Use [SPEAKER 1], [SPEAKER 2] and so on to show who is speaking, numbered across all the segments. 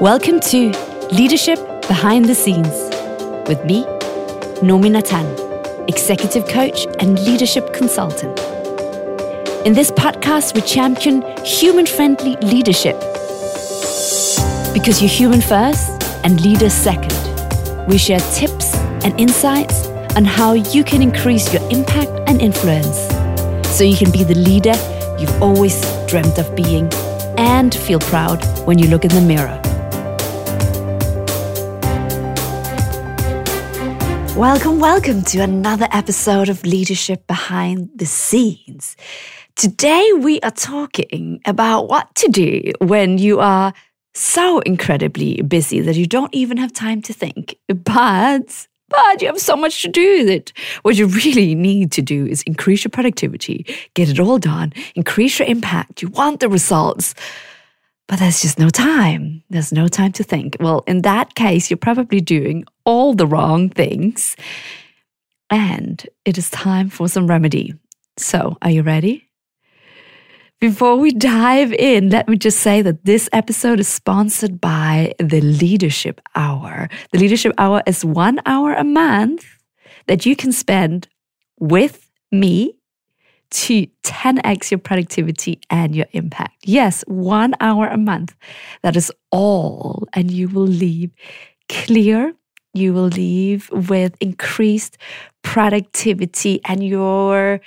[SPEAKER 1] Welcome to Leadership Behind the Scenes with me, Nomi Natan, executive coach and leadership consultant. In this podcast, we champion human friendly leadership because you're human first and leader second. We share tips and insights on how you can increase your impact and influence so you can be the leader you've always dreamt of being and feel proud when you look in the mirror. Welcome, welcome to another episode of Leadership Behind the Scenes. Today, we are talking about what to do when you are so incredibly busy that you don't even have time to think. But but you have so much to do that what you really need to do is increase your productivity, get it all done, increase your impact. You want the results, but there's just no time. There's no time to think. Well, in that case, you're probably doing all the wrong things. And it is time for some remedy. So, are you ready? Before we dive in, let me just say that this episode is sponsored by the Leadership Hour. The Leadership Hour is one hour a month that you can spend with me to 10x your productivity and your impact. Yes, one hour a month. That is all. And you will leave clear. You will leave with increased productivity and your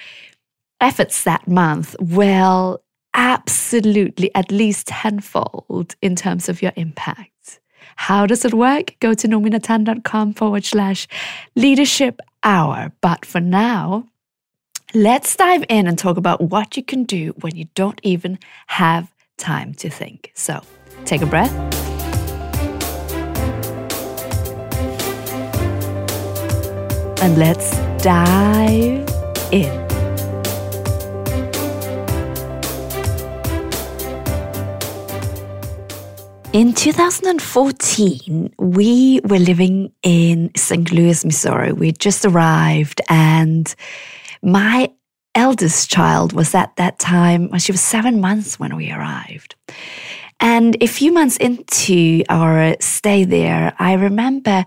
[SPEAKER 1] efforts that month will absolutely at least tenfold in terms of your impact. How does it work? Go to nominatan.com forward slash leadership hour. But for now, let's dive in and talk about what you can do when you don't even have time to think. So take a breath. And let's dive in. In 2014, we were living in St. Louis, Missouri. We just arrived, and my eldest child was at that time, when she was seven months when we arrived. And a few months into our stay there, I remember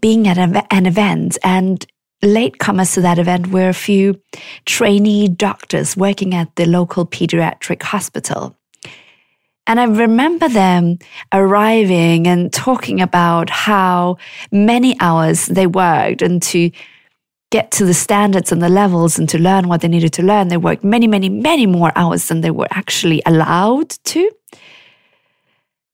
[SPEAKER 1] being at an event and latecomers to that event were a few trainee doctors working at the local pediatric hospital. And I remember them arriving and talking about how many hours they worked and to get to the standards and the levels and to learn what they needed to learn. They worked many, many, many more hours than they were actually allowed to.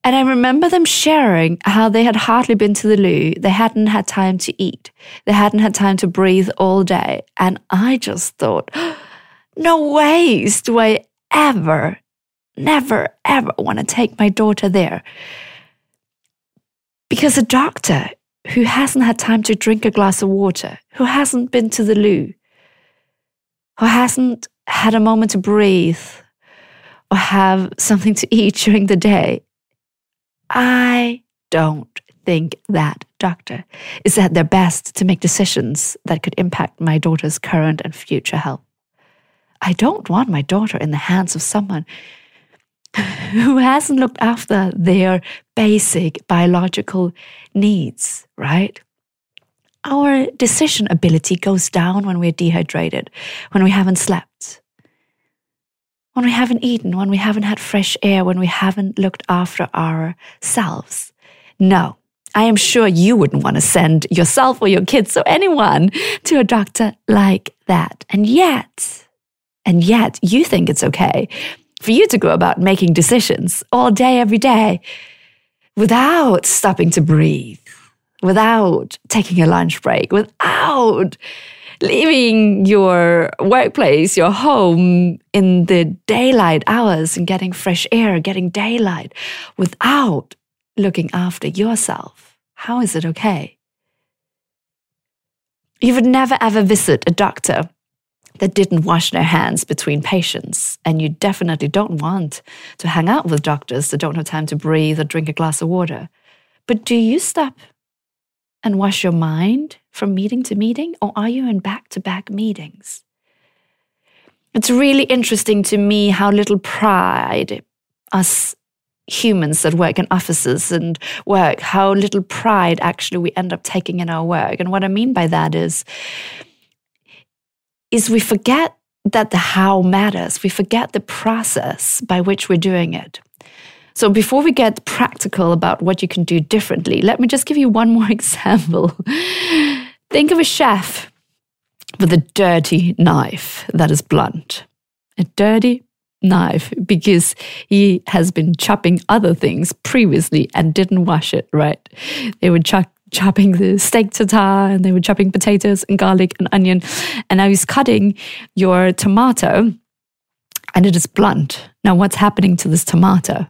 [SPEAKER 1] And I remember them sharing how they had hardly been to the loo. They hadn't had time to eat. They hadn't had time to breathe all day. And I just thought, no ways do I ever never, ever want to take my daughter there. Because a doctor who hasn't had time to drink a glass of water, who hasn't been to the loo, who hasn't had a moment to breathe or have something to eat during the day, I don't think that doctor is at their best to make decisions that could impact my daughter's current and future health. I don't want my daughter in the hands of someone who hasn't looked after their basic biological needs, right? Our decision ability goes down when we're dehydrated, when we haven't slept, when we haven't eaten, when we haven't had fresh air, when we haven't looked after ourselves. No, I am sure you wouldn't want to send yourself or your kids or anyone to a doctor like that. And yet, and yet you think it's okay for you to go about making decisions all day, every day without stopping to breathe, without taking a lunch break, without leaving your workplace, your home in the daylight hours and getting fresh air, getting daylight without looking after yourself. How is it okay? You would never ever visit a doctor that didn't wash their hands between patients. And you definitely don't want to hang out with doctors that don't have time to breathe or drink a glass of water. But do you stop and wash your mind from meeting to meeting, or are you in back to back meetings? It's really interesting to me how little pride us humans that work in offices and work, how little pride actually we end up taking in our work. And what I mean by that is, is we forget that the how matters. We forget the process by which we're doing it. So before we get practical about what you can do differently, let me just give you one more example. Think of a chef with a dirty knife that is blunt. A dirty knife because he has been chopping other things previously and didn't wash it, right? They would ch- chopping the steak tartare and they were chopping potatoes and garlic and onion. And I was cutting your tomato and it is blunt. Now, what's happening to this tomato?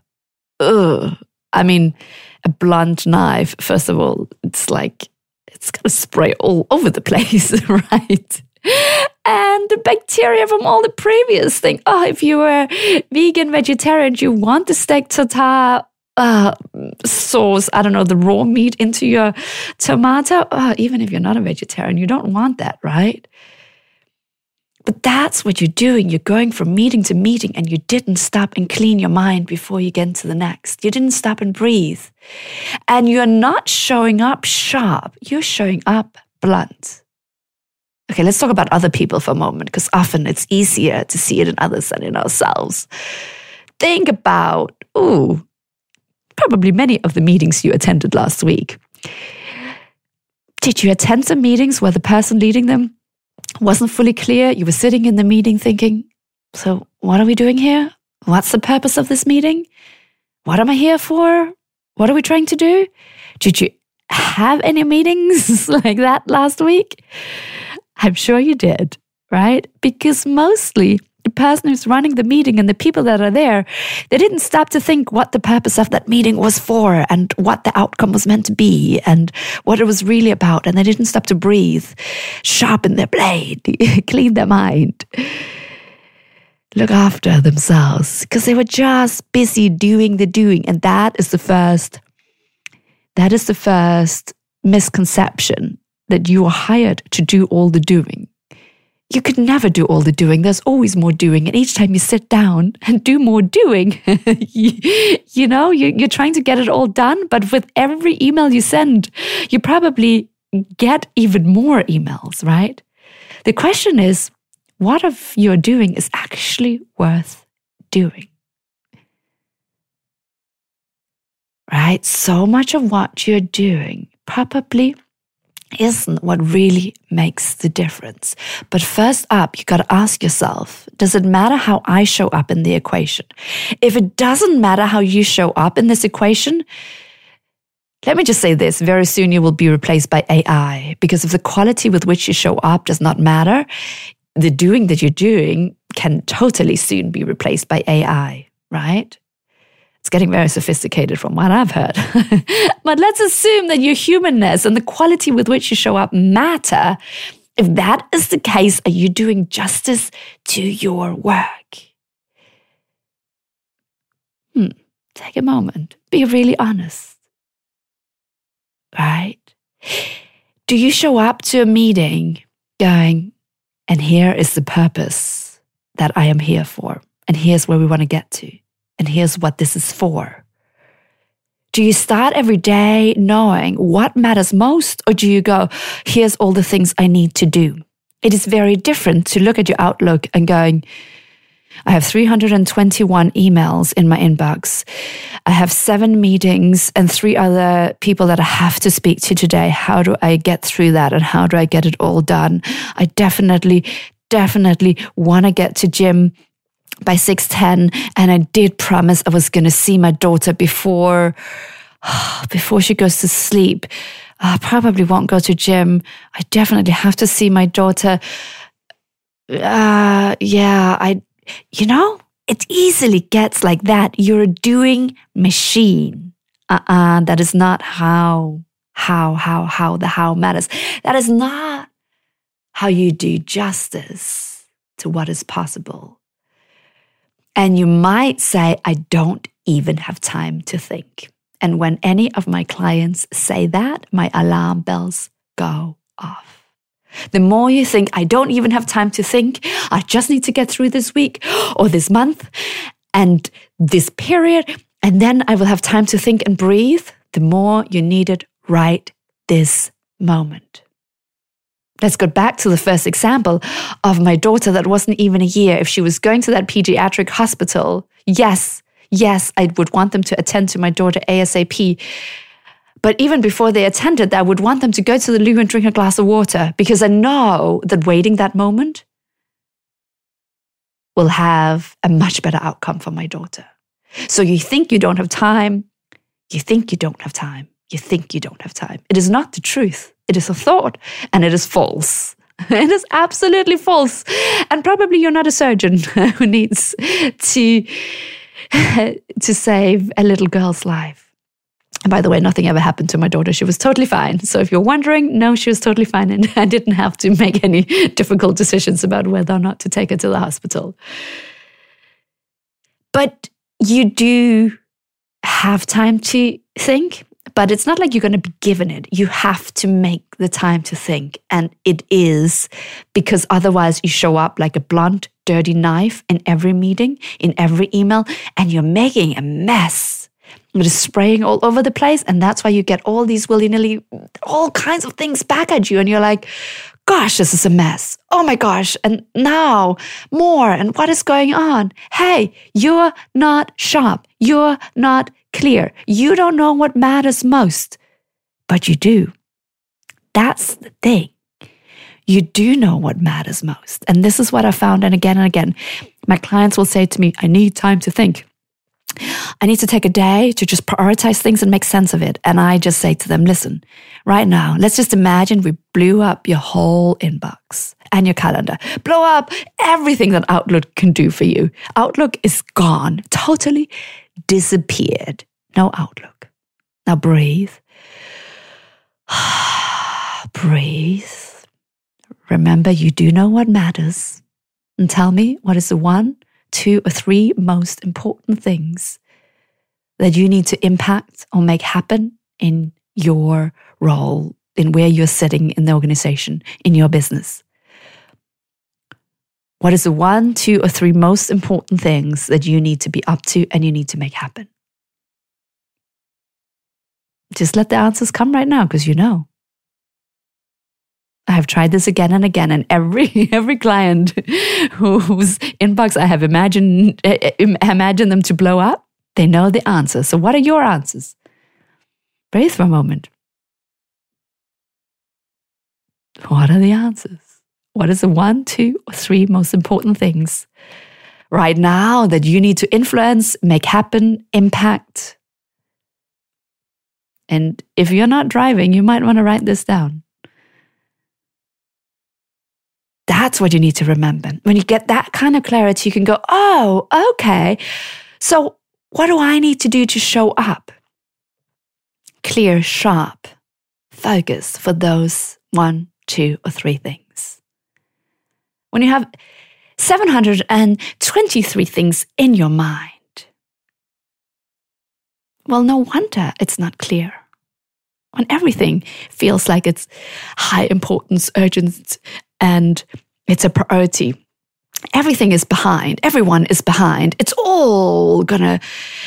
[SPEAKER 1] Ugh. I mean, a blunt knife, first of all, it's like, it's going to spray all over the place, right? and the bacteria from all the previous thing. Oh, if you were vegan, vegetarian, you want the steak tartare uh, sauce, I don't know, the raw meat into your tomato. Uh, even if you're not a vegetarian, you don't want that, right? But that's what you're doing. You're going from meeting to meeting and you didn't stop and clean your mind before you get into the next. You didn't stop and breathe. And you're not showing up sharp, you're showing up blunt. Okay, let's talk about other people for a moment because often it's easier to see it in others than in ourselves. Think about, ooh, probably many of the meetings you attended last week. Did you attend some meetings where the person leading them wasn't fully clear? You were sitting in the meeting thinking, so what are we doing here? What's the purpose of this meeting? What am I here for? What are we trying to do? Did you have any meetings like that last week? I'm sure you did, right? Because mostly person who's running the meeting and the people that are there, they didn't stop to think what the purpose of that meeting was for and what the outcome was meant to be and what it was really about. And they didn't stop to breathe, sharpen their blade, clean their mind, look after themselves because they were just busy doing the doing. And that is the first, that is the first misconception that you are hired to do all the doing. You could never do all the doing. There's always more doing. And each time you sit down and do more doing, you, you, know, you, you're trying to get it all done. But with every email you send, you probably get even more emails, right? The question is, what of your doing is actually worth doing? Right? So much of what you're doing probably isn't what really makes the difference. But first up, you got to ask yourself does it matter how I show up in the equation? If it doesn't matter how you show up in this equation, let me just say this very soon you will be replaced by AI because if the quality with which you show up does not matter, the doing that you're doing can totally soon be replaced by AI, right? It's getting very sophisticated from what I've heard. but let's assume that your humanness and the quality with which you show up matter. If that is the case, are you doing justice to your work? Hmm. Take a moment. Be really honest. Right? Do you show up to a meeting going, and here is the purpose that I am here for, and here's where we want to get to? And here's what this is for. Do you start every day knowing what matters most, or do you go, here's all the things I need to do? It is very different to look at your Outlook and going, I have 321 emails in my inbox. I have seven meetings and three other people that I have to speak to today. How do I get through that and how do I get it all done? I definitely, definitely want to get to gym by 6:10 and I did promise I was going to see my daughter before before she goes to sleep. I probably won't go to gym. I definitely have to see my daughter. Uh, yeah, I, you know, it easily gets like that. You're a doing machine. Uh-uh, that is not how, how, how, how the how matters. That is not how you do justice to what is possible. And you might say, I don't even have time to think. And when any of my clients say that, my alarm bells go off. The more you think, I don't even have time to think, I just need to get through this week or this month and this period, And then I will have time to think and breathe the more you need it right this moment. Let's go back to the first example of my daughter that wasn't even a year. If she was going to that pediatric hospital, yes, yes, I would want them to attend to my daughter ASAP. But even before they attended, I would want them to go to the loo and drink a glass of water because I know that waiting that moment will have a much better outcome for my daughter. So you think you don't have time, you think you don't have time, you think you don't have time. It is not the truth. It is a thought and it is false. It is absolutely false. And probably you're not a surgeon who needs to, to save a little girl's life. And by the way, nothing ever happened to my daughter. She was totally fine. So if you're wondering, no, she was totally fine. And I didn't have to make any difficult decisions about whether or not to take her to the hospital. But you do have time to think but it's not like you're going to be given it. You have to make the time to think. And it is because otherwise you show up like a blunt, dirty knife in every meeting, in every email, and you're making a mess. It is spraying all over the place. And that's why you get all these willy nilly, all kinds of things back at you. And you're like, gosh, this is a mess. Oh my gosh. And now more. And what is going on? Hey, you're not sharp. You're not clear. You don't know what matters most, but you do. That's the thing. You do know what matters most. And this is what I found. And again and again, my clients will say to me, I need time to think. I need to take a day to just prioritize things and make sense of it. And I just say to them, listen, right now, let's just imagine we blew up your whole inbox and your calendar, blow up everything that Outlook can do for you. Outlook is gone, totally disappeared. No outlook. Now breathe. breathe. Remember, you do know what matters. And tell me what is the one, two, or three most important things that you need to impact or make happen in your role, in where you're sitting in the organization, in your business. What is the one, two, or three most important things that you need to be up to and you need to make happen? Just let the answers come right now because you know. I have tried this again and again, and every every client whose inbox I have eh, eh, imagined imagine them to blow up, they know the answer. So, what are your answers? Breathe for a moment. What are the answers? What is the one, two, or three most important things right now that you need to influence, make happen, impact? And if you're not driving, you might want to write this down. That's what you need to remember. When you get that kind of clarity, you can go, oh, okay. So, what do I need to do to show up? Clear, sharp, focus for those one, two, or three things when you have 723 things in your mind? Well, no wonder it's not clear. When everything feels like it's high importance, urgent, and it's a priority everything is behind. Everyone is behind. It's all gonna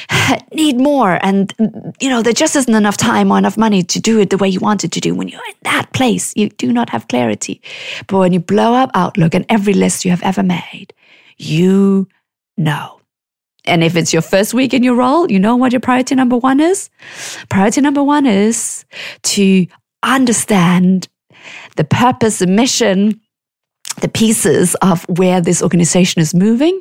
[SPEAKER 1] need more. And, you know, there just isn't enough time or enough money to do it the way you want it to do. When you're in that place, you do not have clarity. But when you blow up Outlook and every list you have ever made, you know. And if it's your first week in your role, you know what your priority number one is? Priority number one is to understand the purpose, the mission, the pieces of where this organization is moving,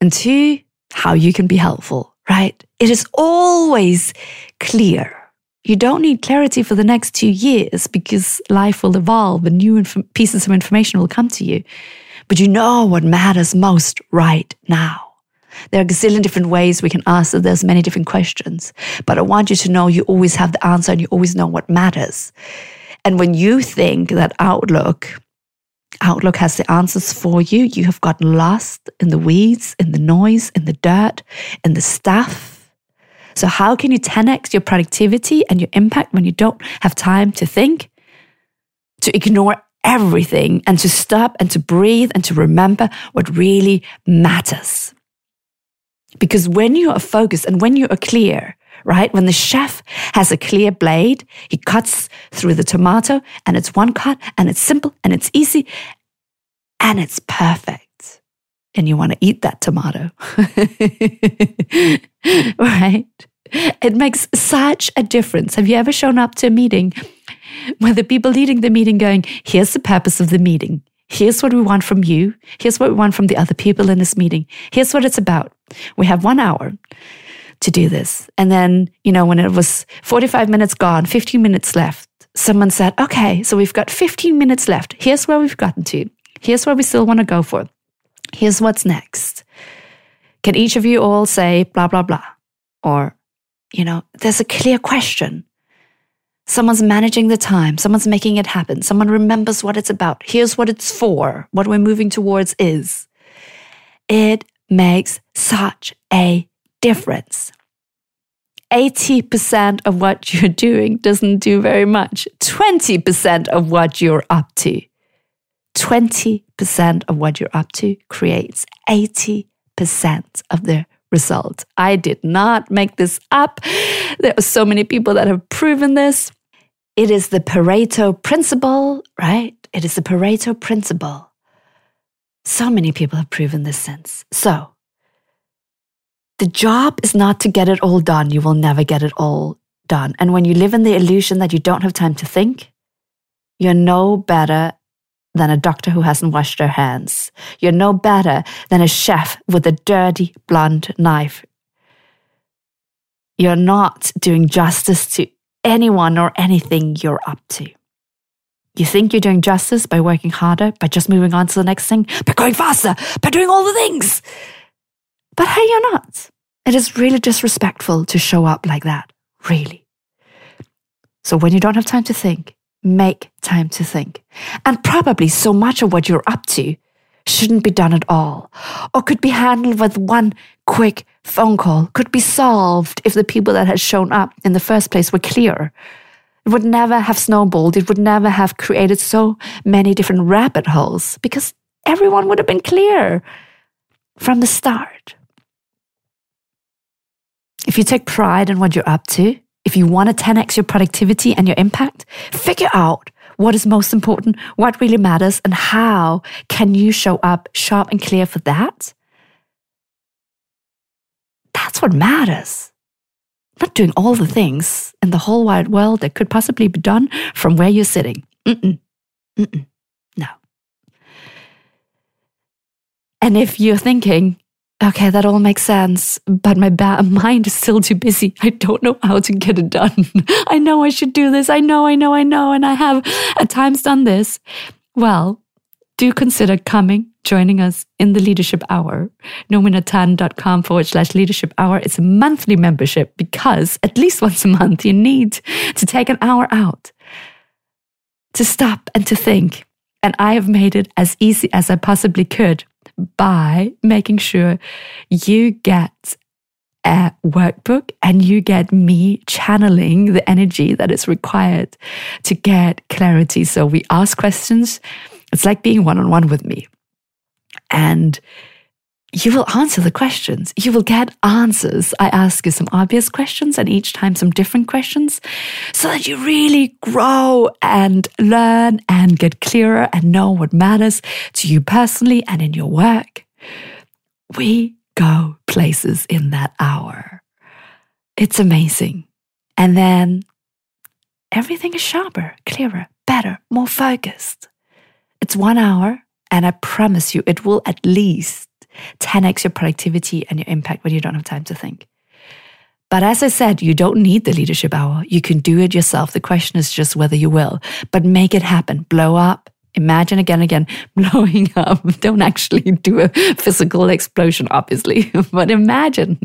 [SPEAKER 1] and two, how you can be helpful, right? It is always clear. You don't need clarity for the next two years because life will evolve and new inf- pieces of information will come to you. But you know what matters most right now. There are a gazillion different ways we can answer. There's many different questions, but I want you to know you always have the answer and you always know what matters. And when you think that outlook Outlook has the answers for you. You have gotten lost in the weeds, in the noise, in the dirt, in the stuff. So, how can you 10x your productivity and your impact when you don't have time to think, to ignore everything, and to stop and to breathe and to remember what really matters? Because when you are focused and when you are clear, right? When the chef has a clear blade, he cuts through the tomato and it's one cut and it's simple and it's easy and it's perfect. And you want to eat that tomato, right? It makes such a difference. Have you ever shown up to a meeting where the people leading the meeting going, here's the purpose of the meeting. Here's what we want from you. Here's what we want from the other people in this meeting. Here's what it's about. We have one hour to do this. And then, you know, when it was 45 minutes gone, 15 minutes left, someone said, okay, so we've got 15 minutes left. Here's where we've gotten to. Here's where we still want to go for. Here's what's next. Can each of you all say blah, blah, blah? Or, you know, there's a clear question. Someone's managing the time. Someone's making it happen. Someone remembers what it's about. Here's what it's for. What we're moving towards is. It makes such a difference. 80% of what you're doing doesn't do very much. 20% of what you're up to. 20% of what you're up to creates 80% of the result. I did not make this up. There are so many people that have proven this. It is the Pareto principle, right? It is the Pareto principle. So many people have proven this since. So, the job is not to get it all done. You will never get it all done. And when you live in the illusion that you don't have time to think, you're no better than a doctor who hasn't washed their hands. You're no better than a chef with a dirty, blunt knife. You're not doing justice to anyone or anything you're up to. You think you're doing justice by working harder, by just moving on to the next thing, by going faster, by doing all the things. But hey, you're not. It is really disrespectful to show up like that, really. So when you don't have time to think, make time to think. And probably so much of what you're up to shouldn't be done at all, or could be handled with one quick phone call, could be solved if the people that had shown up in the first place were clear. It would never have snowballed, it would never have created so many different rabbit holes because everyone would have been clear from the start. If you take pride in what you're up to, if you want to 10x your productivity and your impact, figure out what is most important, what really matters, and how can you show up sharp and clear for that? What matters. Not doing all the things in the whole wide world that could possibly be done from where you're sitting. Mm-mm. Mm-mm. No. And if you're thinking, okay, that all makes sense, but my ba- mind is still too busy. I don't know how to get it done. I know I should do this. I know, I know, I know. And I have at times done this. Well, do consider coming, joining us in the Leadership Hour. Nominatan.com forward slash leadership hour. It's a monthly membership because at least once a month you need to take an hour out to stop and to think. And I have made it as easy as I possibly could by making sure you get a workbook and you get me channeling the energy that is required to get clarity. So we ask questions. It's like being one on one with me. And you will answer the questions. You will get answers. I ask you some obvious questions and each time some different questions so that you really grow and learn and get clearer and know what matters to you personally and in your work. We go places in that hour. It's amazing. And then everything is sharper, clearer, better, more focused. It's one hour, and I promise you, it will at least 10x your productivity and your impact when you don't have time to think. But as I said, you don't need the leadership hour. You can do it yourself. The question is just whether you will. But make it happen. Blow up. Imagine again, again, blowing up. Don't actually do a physical explosion, obviously, but imagine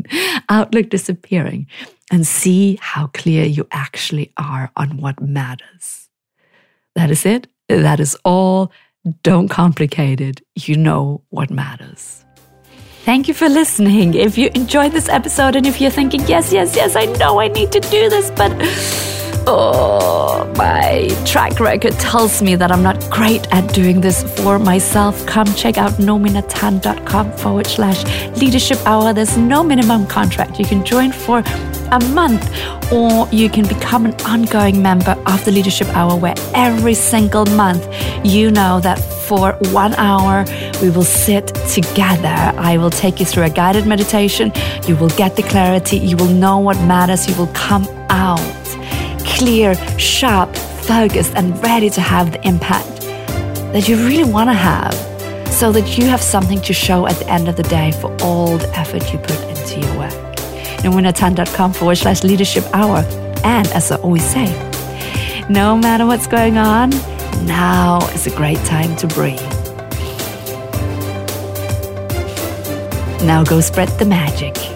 [SPEAKER 1] Outlook disappearing and see how clear you actually are on what matters. That is it. That is all. Don't complicate it. You know what matters. Thank you for listening. If you enjoyed this episode and if you're thinking, yes, yes, yes, I know I need to do this, but oh, my track record tells me that I'm not great at doing this for myself. Come check out nominatan.com forward slash leadership hour. There's no minimum contract. You can join for a month, or you can become an ongoing member of the Leadership Hour, where every single month you know that for one hour we will sit together. I will take you through a guided meditation. You will get the clarity, you will know what matters, you will come out clear, sharp, focused, and ready to have the impact that you really want to have so that you have something to show at the end of the day for all the effort you put into your work. NominaTan.com forward slash leadership hour. And as I always say, no matter what's going on, now is a great time to breathe. Now go spread the magic.